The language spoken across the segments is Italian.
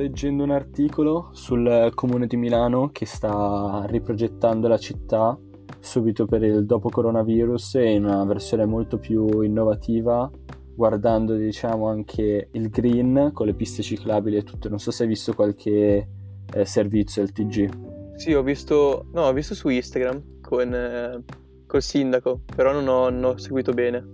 leggendo un articolo sul comune di Milano che sta riprogettando la città subito per il dopo coronavirus in una versione molto più innovativa guardando diciamo anche il green con le piste ciclabili e tutto. Non so se hai visto qualche eh, servizio al TG sì ho visto no ho visto su Instagram con eh, col sindaco però non ho, non ho seguito bene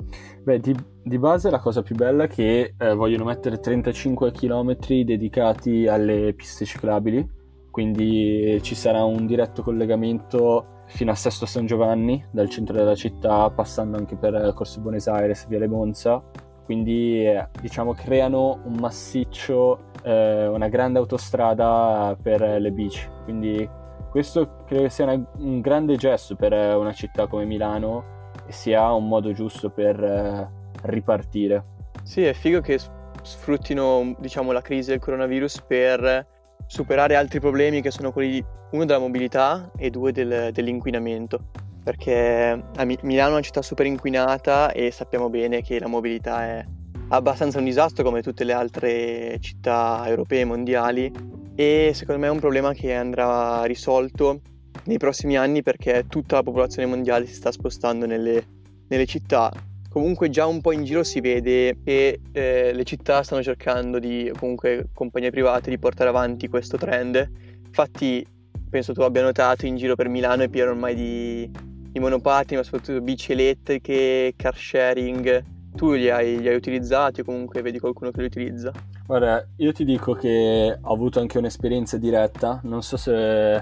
beh di, di, base la cosa più bella è che eh, vogliono mettere 35 km dedicati alle piste ciclabili quindi ci sarà un diretto collegamento fino a Sesto San Giovanni dal centro della città, passando anche per Corso Buenos Aires, Viale Monza. Quindi eh, diciamo creano un massiccio, eh, una grande autostrada per le bici. Quindi questo credo sia una, un grande gesto per una città come Milano e sia un modo giusto per eh, ripartire. Sì, è figo che sfruttino diciamo, la crisi del coronavirus per superare altri problemi che sono quelli, uno della mobilità e due del, dell'inquinamento. Perché Milano è una città super inquinata e sappiamo bene che la mobilità è abbastanza un disastro come tutte le altre città europee e mondiali e secondo me è un problema che andrà risolto nei prossimi anni perché tutta la popolazione mondiale si sta spostando nelle, nelle città comunque già un po' in giro si vede che eh, le città stanno cercando di, comunque compagnie private, di portare avanti questo trend. Infatti penso tu abbia notato in giro per Milano è pieno ormai di, di monopattini, ma soprattutto bici elettriche, car sharing. Tu li hai, li hai utilizzati o comunque vedi qualcuno che li utilizza? Guarda, io ti dico che ho avuto anche un'esperienza diretta, non so se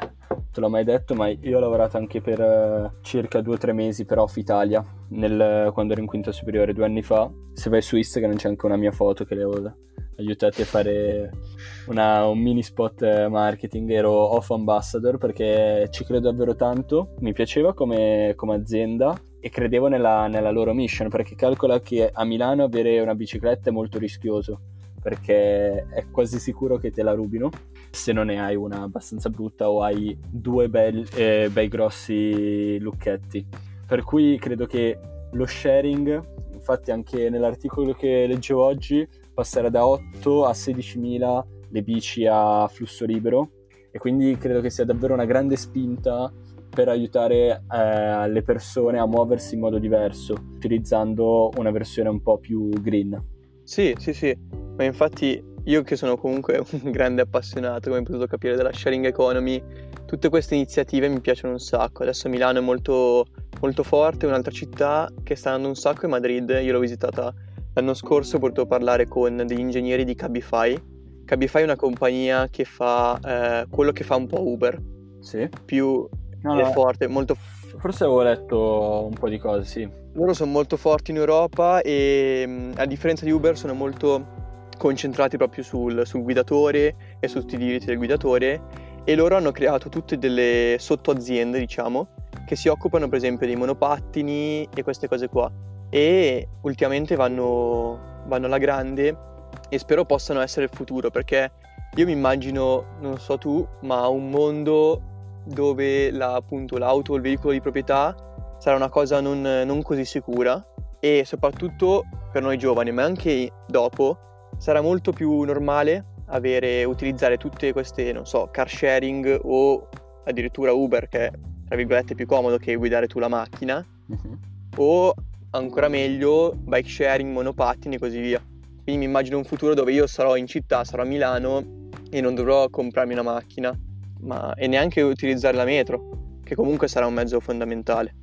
te l'ho mai detto, ma io ho lavorato anche per uh, circa due o tre mesi per Off Italia, nel, quando ero in quinta superiore, due anni fa. Se vai su Instagram c'è anche una mia foto che le ho aiutati a fare una, un mini spot eh, marketing, ero Off Ambassador perché ci credo davvero tanto, mi piaceva come, come azienda e credevo nella, nella loro mission, perché calcola che a Milano avere una bicicletta è molto rischioso perché è quasi sicuro che te la rubino se non ne hai una abbastanza brutta o hai due bei, eh, bei grossi lucchetti. Per cui credo che lo sharing, infatti anche nell'articolo che leggevo oggi, passerà da 8 a 16 mila le bici a flusso libero e quindi credo che sia davvero una grande spinta per aiutare eh, le persone a muoversi in modo diverso, utilizzando una versione un po' più green. Sì, sì, sì. Ma infatti io che sono comunque un grande appassionato, come hai potuto capire, della sharing economy, tutte queste iniziative mi piacciono un sacco. Adesso Milano è molto, molto forte, un'altra città che sta andando un sacco è Madrid. Io l'ho visitata l'anno scorso, ho potuto parlare con degli ingegneri di Cabify. Cabify è una compagnia che fa eh, quello che fa un po' Uber. Sì. Più no, no, forte, molto... Forse avevo letto un po' di cose, sì. Loro sono molto forti in Europa e a differenza di Uber sono molto concentrati proprio sul, sul guidatore e su tutti i diritti del guidatore e loro hanno creato tutte delle sottoaziende, diciamo, che si occupano per esempio dei monopattini e queste cose qua. E ultimamente vanno, vanno alla grande e spero possano essere il futuro perché io mi immagino, non so tu, ma un mondo dove la, appunto l'auto o il veicolo di proprietà sarà una cosa non, non così sicura e soprattutto per noi giovani, ma anche dopo sarà molto più normale avere, utilizzare tutte queste, non so, car sharing o addirittura Uber che è, tra virgolette, più comodo che guidare tu la macchina, uh-huh. o ancora meglio bike sharing, monopattini e così via. Quindi mi immagino un futuro dove io sarò in città, sarò a Milano e non dovrò comprarmi una macchina ma... e neanche utilizzare la metro, che comunque sarà un mezzo fondamentale.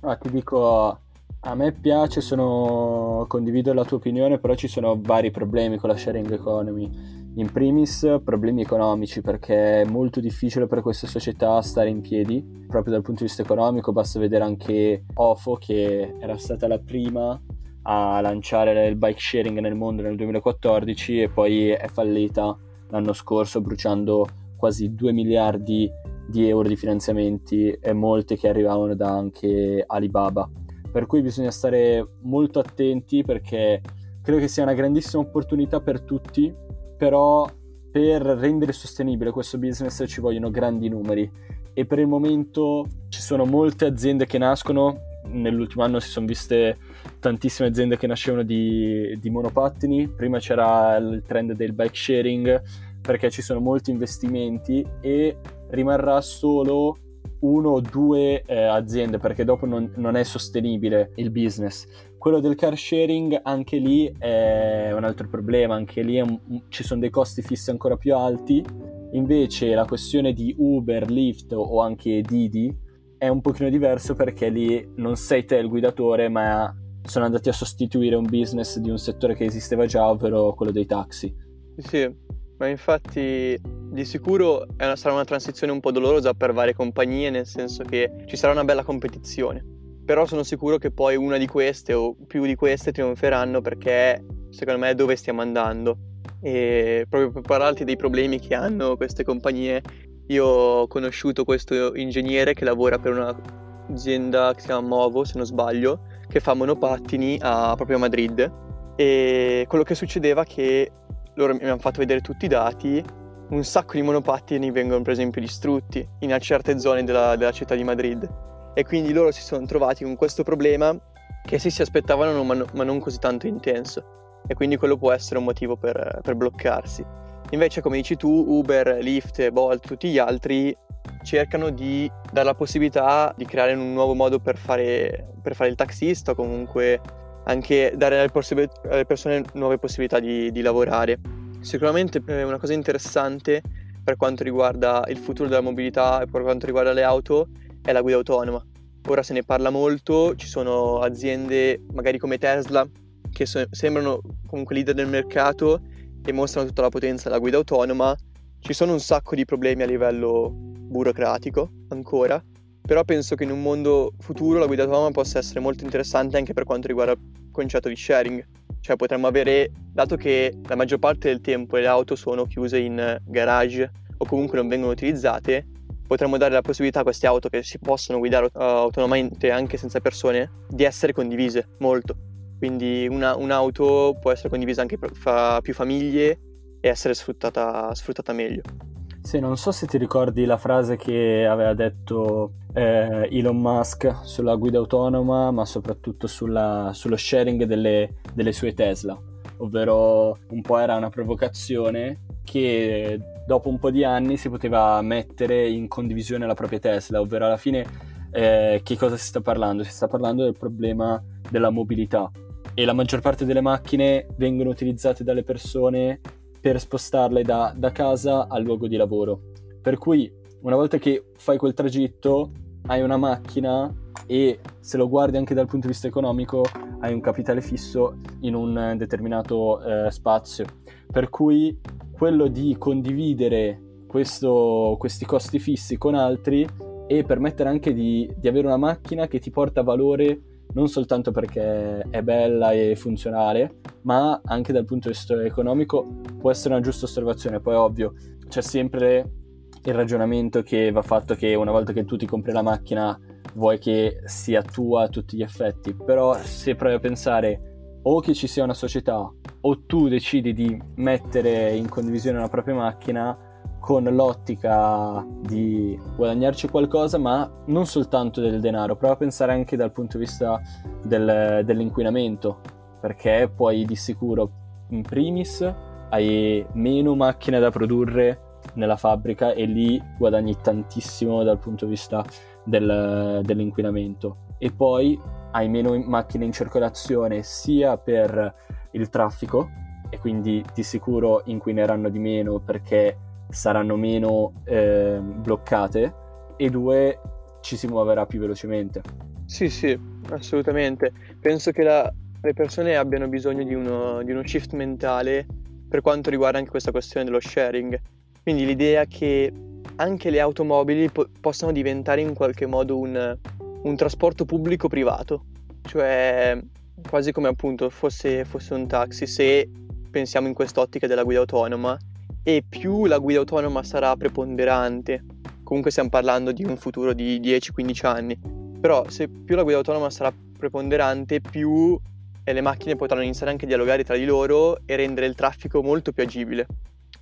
Ah, ti dico, a me piace, sono... condivido la tua opinione, però ci sono vari problemi con la sharing economy. In primis problemi economici perché è molto difficile per queste società stare in piedi, proprio dal punto di vista economico, basta vedere anche OFO che era stata la prima a lanciare il bike sharing nel mondo nel 2014 e poi è fallita l'anno scorso bruciando quasi 2 miliardi di euro di finanziamenti e molte che arrivavano da anche Alibaba per cui bisogna stare molto attenti perché credo che sia una grandissima opportunità per tutti, però per rendere sostenibile questo business ci vogliono grandi numeri. E per il momento ci sono molte aziende che nascono, nell'ultimo anno si sono viste tantissime aziende che nascevano di, di monopattini, prima c'era il trend del bike sharing, perché ci sono molti investimenti e rimarrà solo uno o due eh, aziende perché dopo non, non, è sostenibile il business. Quello del car sharing anche lì è un altro problema, anche lì un, ci sono dei costi fissi ancora più alti, invece la questione di Uber, Lyft o anche Didi è un pochino diverso perché lì non sei te il guidatore ma sono andati a sostituire un business di un settore che esisteva già, ovvero quello dei taxi. Sì, ma infatti di sicuro una, sarà una transizione un po' dolorosa per varie compagnie, nel senso che ci sarà una bella competizione. Però sono sicuro che poi una di queste o più di queste trionferanno perché secondo me è dove stiamo andando. E proprio per parlarti dei problemi che hanno queste compagnie, io ho conosciuto questo ingegnere che lavora per un'azienda che si chiama Movo, se non sbaglio, che fa monopattini a, proprio a Madrid. E quello che succedeva è che loro mi hanno fatto vedere tutti i dati, un sacco di monopattini vengono per esempio distrutti in certe zone della, della città di Madrid e quindi loro si sono trovati con questo problema che sì si aspettavano ma, no, ma non così tanto intenso e quindi quello può essere un motivo per, per bloccarsi. Invece come dici tu Uber, Lyft, Bolt, tutti gli altri cercano di dare la possibilità di creare un nuovo modo per fare, per fare il taxista o comunque anche dare alle, persone nuove possibilità di, di lavorare. Sicuramente è una cosa interessante per quanto riguarda il futuro della mobilità e per quanto riguarda le auto è la guida autonoma. Ora se ne parla molto, ci sono aziende magari come Tesla che so- sembrano comunque leader del mercato e mostrano tutta la potenza della guida autonoma. Ci sono un sacco di problemi a livello burocratico ancora, però penso che in un mondo futuro la guida autonoma possa essere molto interessante anche per quanto riguarda il concetto di sharing. Cioè potremmo avere, dato che la maggior parte del tempo le auto sono chiuse in garage o comunque non vengono utilizzate, potremmo dare la possibilità a queste auto che si possono guidare uh, autonomamente anche senza persone di essere condivise molto. Quindi una, un'auto può essere condivisa anche fra più famiglie e essere sfruttata, sfruttata meglio. Sì, non so se ti ricordi la frase che aveva detto eh, Elon Musk sulla guida autonoma, ma soprattutto sulla, sullo sharing delle, delle sue Tesla, ovvero un po' era una provocazione che dopo un po' di anni si poteva mettere in condivisione la propria Tesla, ovvero alla fine eh, che cosa si sta parlando? Si sta parlando del problema della mobilità. E la maggior parte delle macchine vengono utilizzate dalle persone per spostarle da, da casa al luogo di lavoro. Per cui una volta che fai quel tragitto hai una macchina e se lo guardi anche dal punto di vista economico hai un capitale fisso in un determinato eh, spazio. Per cui quello di condividere questo, questi costi fissi con altri e permettere anche di, di avere una macchina che ti porta valore non soltanto perché è bella e funzionale, ma anche dal punto di vista economico può essere una giusta osservazione. Poi ovvio, c'è sempre il ragionamento che va fatto che una volta che tu ti compri la macchina vuoi che sia tua a tutti gli effetti, però se provi a pensare o che ci sia una società o tu decidi di mettere in condivisione la propria macchina con l'ottica di guadagnarci qualcosa, ma non soltanto del denaro, prova a pensare anche dal punto di vista del, dell'inquinamento, perché poi di sicuro in primis hai meno macchine da produrre nella fabbrica e lì guadagni tantissimo dal punto di vista del, dell'inquinamento. E poi hai meno macchine in circolazione sia per il traffico e quindi di sicuro inquineranno di meno perché saranno meno eh, bloccate e due ci si muoverà più velocemente. Sì, sì, assolutamente. Penso che la, le persone abbiano bisogno di uno, di uno shift mentale per quanto riguarda anche questa questione dello sharing. Quindi l'idea che anche le automobili po- possano diventare in qualche modo un, un, trasporto pubblico privato, cioè quasi come appunto fosse, fosse un taxi, se pensiamo in quest'ottica della guida autonoma e più la guida autonoma sarà preponderante, comunque stiamo parlando di un futuro di 10-15 anni, però se più la guida autonoma sarà preponderante, più le macchine potranno iniziare anche a dialogare tra di loro e rendere il traffico molto più agibile.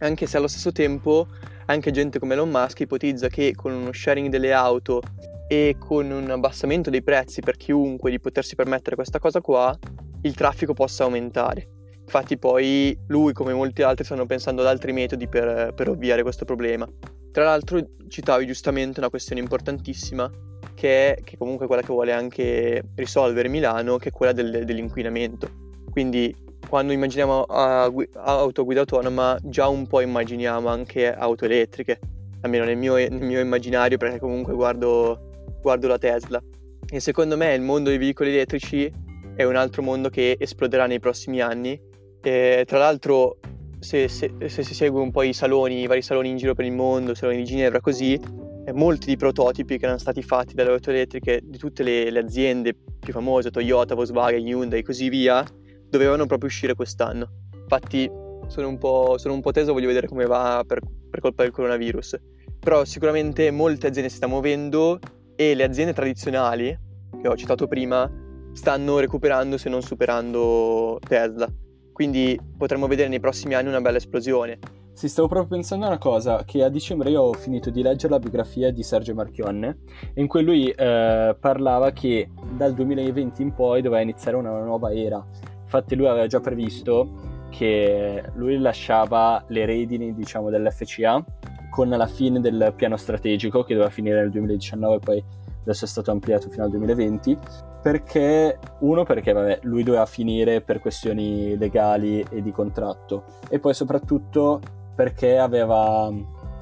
Anche se allo stesso tempo anche gente come Elon Musk ipotizza che con uno sharing delle auto e con un abbassamento dei prezzi per chiunque di potersi permettere questa cosa qua, il traffico possa aumentare. Infatti poi lui come molti altri stanno pensando ad altri metodi per, per ovviare questo problema. Tra l'altro citavi giustamente una questione importantissima che è che comunque quella che vuole anche risolvere Milano, che è quella del, dell'inquinamento. Quindi quando immaginiamo auto guida autonoma già un po' immaginiamo anche auto elettriche, almeno nel mio, nel mio immaginario perché comunque guardo, guardo la Tesla. E secondo me il mondo dei veicoli elettrici è un altro mondo che esploderà nei prossimi anni. E, tra l'altro, se, se, se, si segue un po' i saloni, i vari saloni in giro per il mondo, saloni di Ginevra, così, eh, molti di prototipi che erano stati fatti dalle auto elettriche di tutte le, le aziende più famose, Toyota, Volkswagen, Hyundai e così via, dovevano proprio uscire quest'anno. Infatti sono un po', sono un po teso, voglio vedere come va per, per colpa del coronavirus. Però sicuramente molte aziende si stanno muovendo e le aziende tradizionali, che ho citato prima, stanno recuperando se non superando Tesla. Quindi potremmo vedere nei prossimi anni una bella esplosione. Sì, stavo proprio pensando a una cosa, che a dicembre io ho finito di leggere la biografia di Sergio Marchionne, in cui lui eh, parlava che dal 2020 in poi doveva iniziare una nuova era. Infatti lui aveva già previsto che lui lasciava le redini, diciamo, dell'FCA con la fine del piano strategico che doveva finire nel 2019 poi adesso è stato ampliato fino al 2020 perché uno perché vabbè, lui doveva finire per questioni legali e di contratto e poi soprattutto perché aveva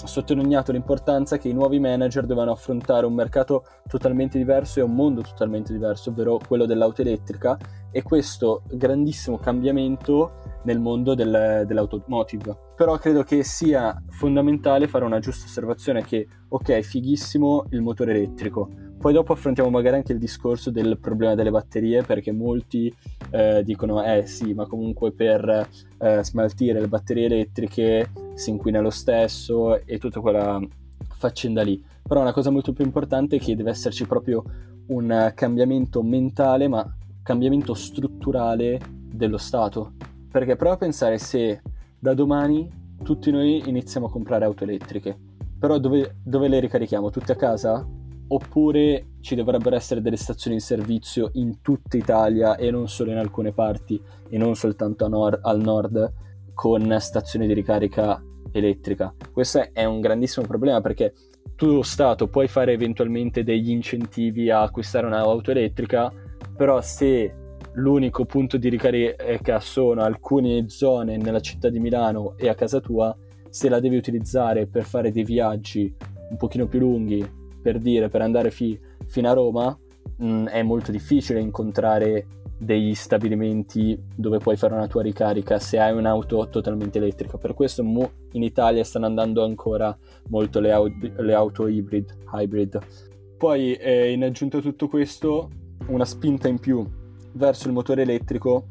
sottolineato l'importanza che i nuovi manager dovevano affrontare un mercato totalmente diverso e un mondo totalmente diverso, ovvero quello dell'auto elettrica e questo grandissimo cambiamento nel mondo del, dell'automotive. Però credo che sia fondamentale fare una giusta osservazione che, ok, fighissimo il motore elettrico, poi dopo affrontiamo magari anche il discorso del problema delle batterie, perché molti eh, dicono, eh sì, ma comunque per eh, smaltire le batterie elettriche si inquina lo stesso e tutta quella faccenda lì. Però una cosa molto più importante è che deve esserci proprio un cambiamento mentale, ma cambiamento strutturale dello Stato. Perché prova a pensare se da domani tutti noi iniziamo a comprare auto elettriche, però dove, dove le ricarichiamo? Tutte a casa? Oppure ci dovrebbero essere delle stazioni di servizio in tutta Italia e non solo in alcune parti e non soltanto nord, al nord con stazioni di ricarica elettrica. Questo è un grandissimo problema perché tu Stato puoi fare eventualmente degli incentivi a acquistare un'auto elettrica, però se l'unico punto di ricarica sono alcune zone nella città di Milano e a casa tua, se la devi utilizzare per fare dei viaggi un pochino più lunghi, per dire, per andare fi- fino a Roma, mh, mm, è molto difficile incontrare degli stabilimenti dove puoi fare una tua ricarica se hai un'auto totalmente elettrica. Per questo in Italia stanno andando ancora molto le, au- le auto hybrid, hybrid. Poi eh, in aggiunta a tutto questo, una spinta in più verso il motore elettrico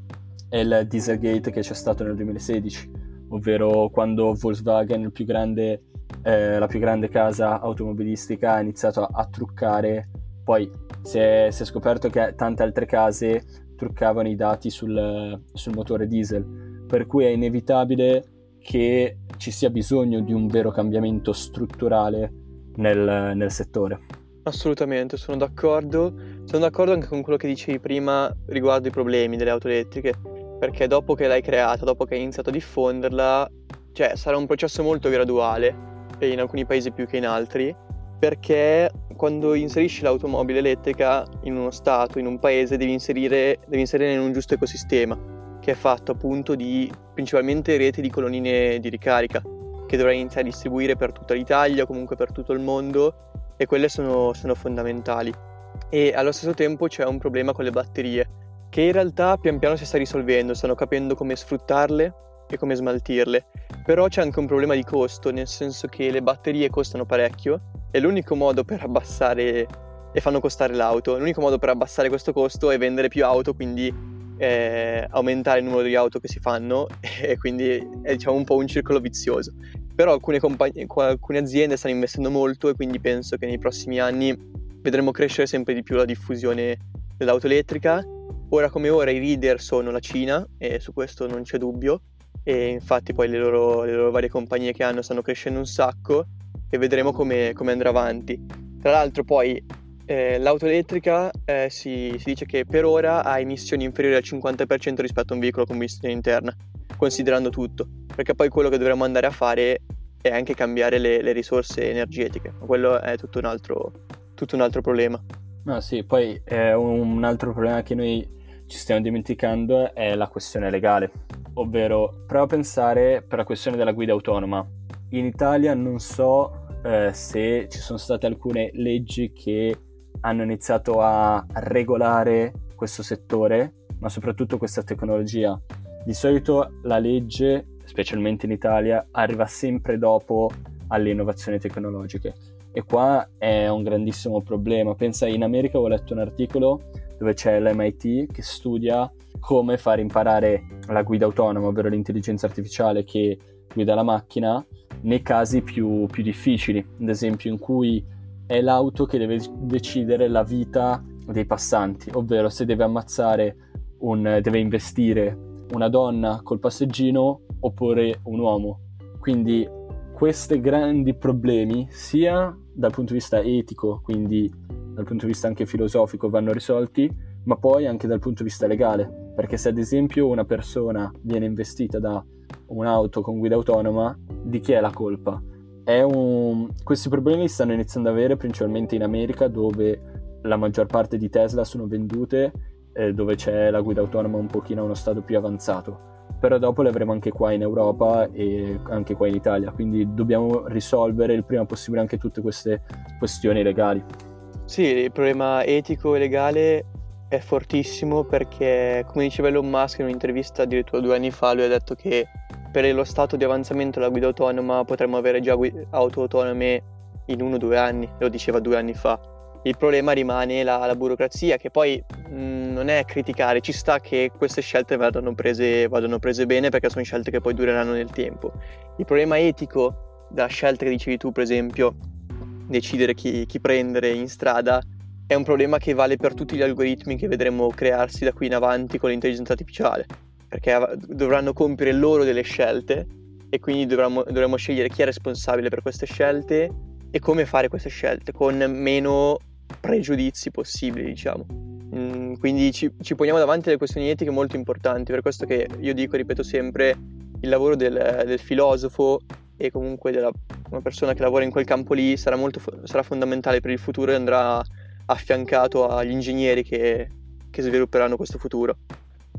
è il Dieselgate che c'è stato nel 2016, ovvero quando Volkswagen, più grande, eh, la più grande casa automobilistica, ha iniziato a, a truccare. Poi si è, si è, scoperto che tante altre case truccavano i dati sul, sul motore diesel, per cui è inevitabile che ci sia bisogno di un vero cambiamento strutturale nel, nel settore. Assolutamente, sono d'accordo. Sono d'accordo anche con quello che dicevi prima riguardo i problemi delle auto elettriche, perché dopo che l'hai creata, dopo che hai iniziato a diffonderla, cioè sarà un processo molto graduale, in alcuni paesi più che in altri, perché quando inserisci l'automobile elettrica in uno stato, in un paese, devi inserire, devi inserire in un giusto ecosistema, che è fatto appunto di principalmente reti di colonnine di ricarica, che dovrai iniziare a distribuire per tutta l'Italia comunque per tutto il mondo e quelle sono, sono fondamentali. E allo stesso tempo c'è un problema con le batterie, che in realtà pian piano si sta risolvendo, stanno capendo come sfruttarle e come smaltirle. Però c'è anche un problema di costo, nel senso che le batterie costano parecchio e l'unico modo per abbassare e fanno costare l'auto, l'unico modo per abbassare questo costo è vendere più auto, quindi eh, aumentare il numero di auto che si fanno e quindi è diciamo un po' un circolo vizioso. Però alcune, compagnie, alcune aziende stanno investendo molto e quindi penso che nei prossimi anni vedremo crescere sempre di più la diffusione dell'auto elettrica. Ora come ora i leader sono la Cina e su questo non c'è dubbio e infatti poi le loro, le loro varie compagnie che hanno stanno crescendo un sacco e vedremo come, come andrà avanti. Tra l'altro poi eh, l'auto elettrica eh, si, si, dice che per ora ha emissioni inferiori al 50% rispetto a un veicolo a combustione interna, considerando tutto, perché poi quello che dovremmo andare a fare è anche cambiare le, le risorse energetiche, ma quello è tutto un altro, tutto un altro problema. No, sì, poi un altro problema che noi ci stiamo dimenticando è la questione legale, ovvero prova a pensare per la questione della guida autonoma. In Italia non so eh, se ci sono state alcune leggi che hanno iniziato a regolare questo settore, ma soprattutto questa tecnologia. Di solito la legge, specialmente in Italia, arriva sempre dopo alle innovazioni tecnologiche e qua è un grandissimo problema. Pensa, in America ho letto un articolo dove c'è l'MIT che studia come far imparare la guida autonoma, ovvero l'intelligenza artificiale che guida la macchina, nei casi più, più difficili, ad esempio in cui è l'auto che deve decidere la vita dei passanti, ovvero se deve ammazzare un, deve investire una donna col passeggino oppure un uomo. Quindi questi grandi problemi, sia dal punto di vista etico, quindi dal punto di vista anche filosofico, vanno risolti, ma poi anche dal punto di vista legale. Perché se ad esempio una persona viene investita da un'auto con guida autonoma, di chi è la colpa? È un... Questi problemi si stanno iniziando ad avere principalmente in America, dove la maggior parte di Tesla sono vendute, eh, dove c'è la guida autonoma un pochino a uno stato più avanzato. Però dopo le avremo anche qua in Europa e anche qua in Italia, quindi dobbiamo risolvere il prima possibile anche tutte queste questioni legali. Sì, il problema etico e legale è fortissimo perché, come diceva Elon Musk in un'intervista addirittura due anni fa, lui ha detto che per lo stato di avanzamento della guida autonoma potremmo avere già auto autonome in uno o due anni, lo diceva due anni fa. Il problema rimane la, la burocrazia, che poi mh, mm, non è criticare, ci sta che queste scelte vadano prese, vadano prese bene perché sono scelte che poi dureranno nel tempo. Il problema etico della scelta che dicevi tu, per esempio, decidere chi, chi prendere in strada, è un problema che vale per tutti gli algoritmi che vedremo crearsi da qui in avanti con l'intelligenza artificiale perché dovranno compiere loro delle scelte e quindi dovremmo, dovremmo scegliere chi è responsabile per queste scelte e come fare queste scelte con meno pregiudizi possibili, diciamo. Mm, quindi ci, ci, poniamo davanti delle questioni etiche molto importanti, per questo che io dico, ripeto sempre, il lavoro del, del filosofo e comunque della una persona che lavora in quel campo lì sarà, molto, sarà fondamentale per il futuro e andrà affiancato agli ingegneri che, che svilupperanno questo futuro.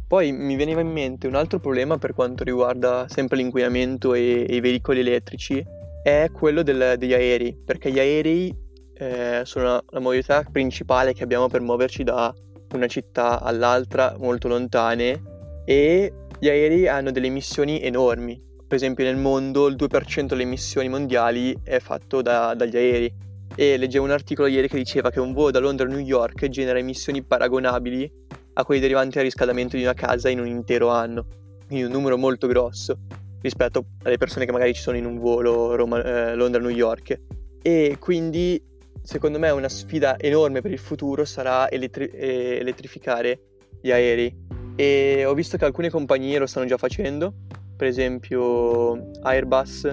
Poi mi veniva in mente un altro problema per quanto riguarda sempre l'inquinamento e, e i veicoli elettrici, è quello del, degli aerei, perché gli aerei eh, sono la, la modalità principale che abbiamo per muoverci da una città all'altra molto lontane e gli aerei hanno delle emissioni enormi. Per esempio nel mondo il 2% delle emissioni mondiali è fatto da, dagli aerei e leggevo un articolo ieri che diceva che un volo da Londra a New York genera emissioni paragonabili a quelli derivanti dal riscaldamento di una casa in un intero anno, quindi un numero molto grosso rispetto alle persone che magari ci sono in un volo Roma, eh, Londra-New York. E quindi secondo me una sfida enorme per il futuro sarà elettri- eh, elettrificare gli aerei. E ho visto che alcune compagnie lo stanno già facendo, per esempio Airbus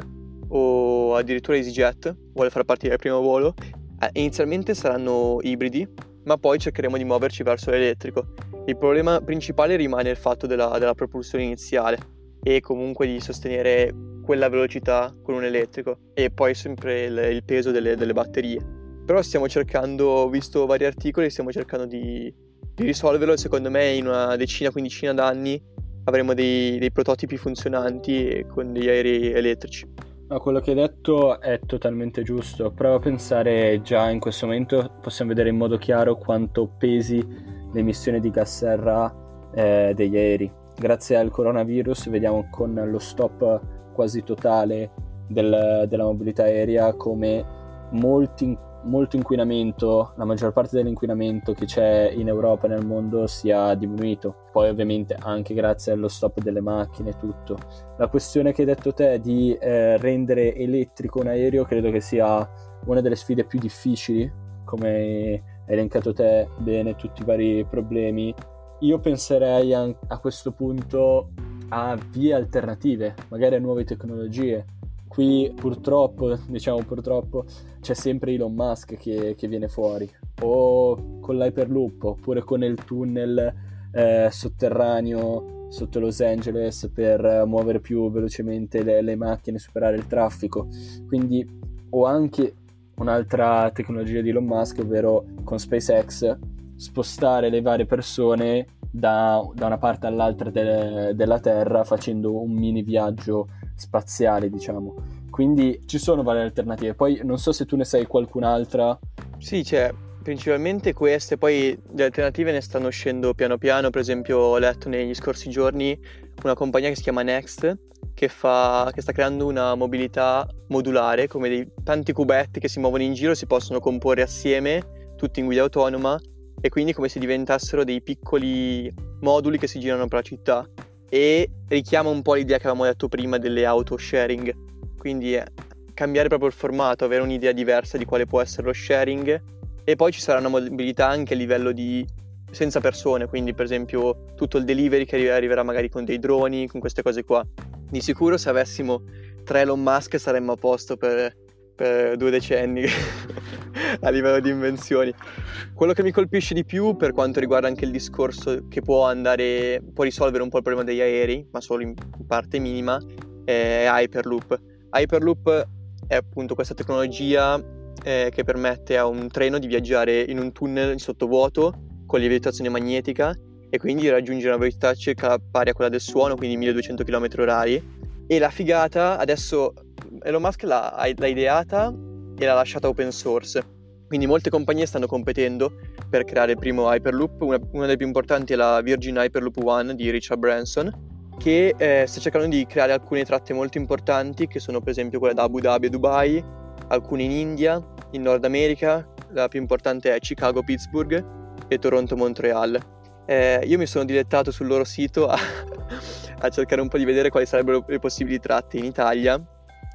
o addirittura EasyJet vuole far partire il primo volo. Eh, inizialmente saranno ibridi, ma poi cercheremo di muoverci verso l'elettrico. Il problema principale rimane il fatto della, della propulsione iniziale e comunque di sostenere quella velocità con un elettrico e poi sempre il, il peso delle, delle, batterie. Però stiamo cercando, ho visto vari articoli, stiamo cercando di, di risolverlo secondo me in una decina, quindicina d'anni avremo dei, dei prototipi funzionanti con degli aerei elettrici. No, quello che hai detto è totalmente giusto. Prova a pensare già in questo momento, possiamo vedere in modo chiaro quanto pesi l'emissione di gas serra eh, degli aerei. Grazie al coronavirus vediamo con lo stop quasi totale del, della mobilità aerea come molti, molto inquinamento, la maggior parte dell'inquinamento che c'è in Europa e nel mondo sia diminuito. Poi ovviamente anche grazie allo stop delle macchine e tutto. La questione che hai detto te di eh, rendere elettrico un aereo credo che sia una delle sfide più difficili, come elencato te bene tutti i vari problemi, io penserei a, a questo punto a vie alternative, magari a nuove tecnologie, Qui purtroppo, diciamo purtroppo, c'è sempre Elon Musk che, che viene fuori, o con l'Hyperloop, oppure con il tunnel eh, sotterraneo sotto Los Angeles per muovere più velocemente le, le macchine, superare il traffico. Quindi, o anche un'altra tecnologia di Elon Musk, ovvero con SpaceX, spostare le varie persone da, da una parte all'altra de, della Terra facendo un mini viaggio spaziale, diciamo. Quindi ci sono varie alternative. Poi non so se tu ne sai qualcun'altra. Sì, c'è principalmente queste, poi le alternative ne stanno uscendo piano piano. Per esempio, ho letto negli scorsi giorni una compagnia che si chiama Next che, fa, che sta creando una mobilità modulare, come dei tanti cubetti che si muovono in giro, si possono comporre assieme, tutti in guida autonoma, e quindi come se diventassero dei piccoli moduli che si girano per la città. E richiama un po' l'idea che avevamo detto prima delle auto sharing quindi eh, cambiare proprio il formato, avere un'idea diversa di quale può essere lo sharing e poi ci sarà una mobilità anche a livello di senza persone, quindi per esempio tutto il delivery che arriverà magari con dei droni, con queste cose qua. Di sicuro se avessimo tre Elon Musk saremmo a posto per, per due decenni a livello di invenzioni. Quello che mi colpisce di più per quanto riguarda anche il discorso che può andare, può risolvere un po' il problema degli aerei, ma solo in parte minima, è Hyperloop Hyperloop è appunto questa tecnologia eh, che permette a un treno di viaggiare in un tunnel sottovuoto con lievitazione magnetica e quindi raggiungere una velocità circa pari a quella del suono, quindi 1200 km/h. E la figata, adesso Elon Musk l'ha, l'ha ideata e l'ha lasciata open source. Quindi molte compagnie stanno competendo per creare il primo Hyperloop, una, una delle più importanti è la Virgin Hyperloop One di Richard Branson, che eh, sta cercando di creare alcune tratte molto importanti, che sono per esempio quelle da Abu Dhabi a Dubai, alcune in India, in Nord America, la più importante è Chicago-Pittsburgh e Toronto-Montreal. Eh, io mi sono dilettato sul loro sito a, a, cercare un po' di vedere quali sarebbero le possibili tratte in Italia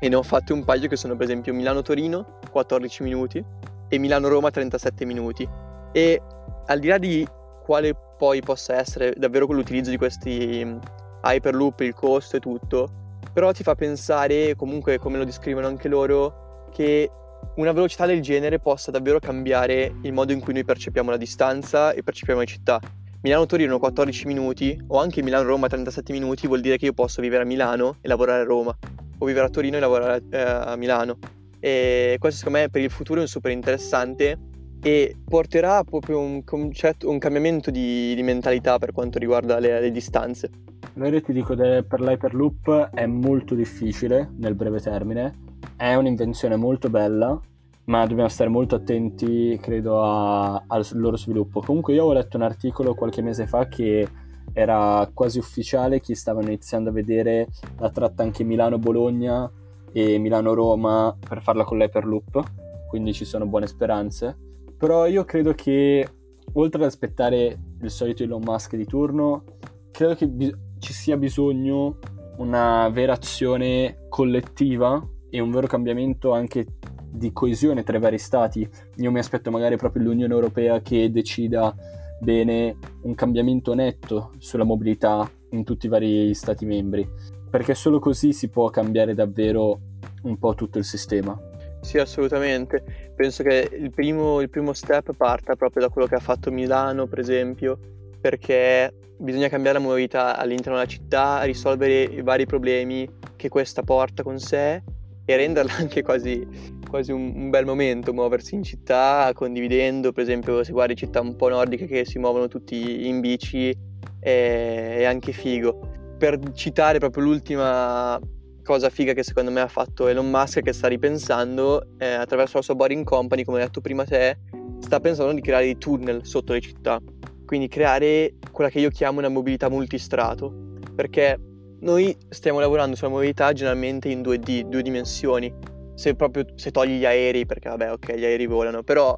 e ne ho fatte un paio che sono per esempio Milano-Torino 14 minuti e Milano-Roma 37 minuti e al di là di quale poi possa essere davvero l'utilizzo di questi Hyperloop, il costo e tutto, però ti fa pensare, comunque come lo descrivono anche loro, che una velocità del genere possa davvero cambiare il modo in cui noi percepiamo la distanza e percepiamo le città. Milano-Torino 14 minuti o anche Milano-Roma 37 minuti vuol dire che io posso vivere a Milano e lavorare a Roma o vivere a Torino e lavorare a, eh, a Milano. E questo secondo me per il futuro è super interessante e porterà proprio un, concetto, un cambiamento di, di, mentalità per quanto riguarda le, le distanze. Allora ti dico che per l'Hyperloop è molto difficile nel breve termine, è un'invenzione molto bella, ma dobbiamo stare molto attenti, credo, a, al loro sviluppo. Comunque io ho letto un articolo qualche mese fa che era quasi ufficiale che stavano iniziando a vedere la tratta anche Milano-Bologna e Milano-Roma per farla con l'Hyperloop, quindi ci sono buone speranze. Però io credo che oltre ad aspettare il solito Elon Musk di turno, credo che bi- ci sia bisogno una vera azione collettiva e un vero cambiamento anche di coesione tra i vari stati. Io mi aspetto magari proprio l'Unione Europea che decida bene un cambiamento netto sulla mobilità in tutti i vari stati membri, perché solo così si può cambiare davvero un po' tutto il sistema. Sì, assolutamente. Penso che il primo, il primo step parta proprio da quello che ha fatto Milano, per esempio, perché bisogna cambiare la mobilità all'interno della città, risolvere i vari problemi che questa porta con sé e renderla anche quasi, quasi un, un, bel momento muoversi in città condividendo, per esempio se guardi città un po' nordiche che si muovono tutti in bici è, è anche figo. Per citare proprio l'ultima cosa figa che secondo me ha fatto Elon Musk che sta ripensando eh, attraverso la sua Boring Company, come hai detto prima te, sta pensando di creare dei tunnel sotto le città. Quindi creare quella che io chiamo una mobilità multistrato, perché noi stiamo lavorando sulla mobilità generalmente in 2D, due dimensioni, se proprio se togli gli aerei, perché vabbè ok gli aerei volano, però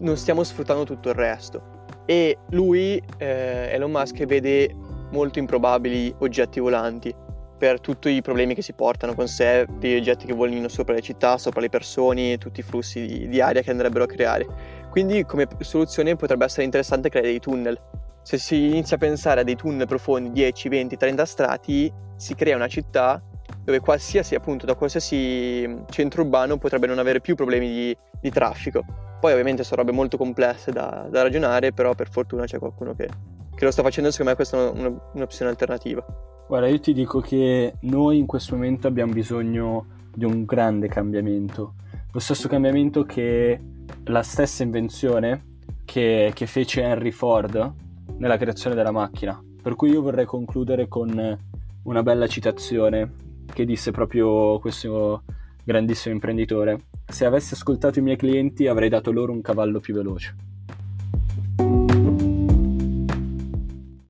non stiamo sfruttando tutto il resto. E lui, eh, Elon Musk, vede molto improbabili oggetti volanti per tutti i problemi che si portano con sé, degli oggetti che volino sopra le città, sopra le persone, tutti i flussi di, di aria che andrebbero a creare. Quindi come soluzione potrebbe essere interessante creare dei tunnel. Se si inizia a pensare a dei tunnel profondi 10, 20, 30 strati, si crea una città dove qualsiasi, appunto, da qualsiasi centro urbano potrebbe non avere più problemi di, di traffico. Poi ovviamente sono robe molto complesse da, da, ragionare, però per fortuna c'è qualcuno che, che lo sta facendo, secondo me questa è una, un'opzione alternativa. Guarda, io ti dico che noi in questo momento abbiamo bisogno di un grande cambiamento, lo stesso cambiamento che la stessa invenzione che, che fece Henry Ford nella creazione della macchina. Per cui io vorrei concludere con una bella citazione che disse proprio questo grandissimo imprenditore. Se avessi ascoltato i miei clienti avrei dato loro un cavallo più veloce.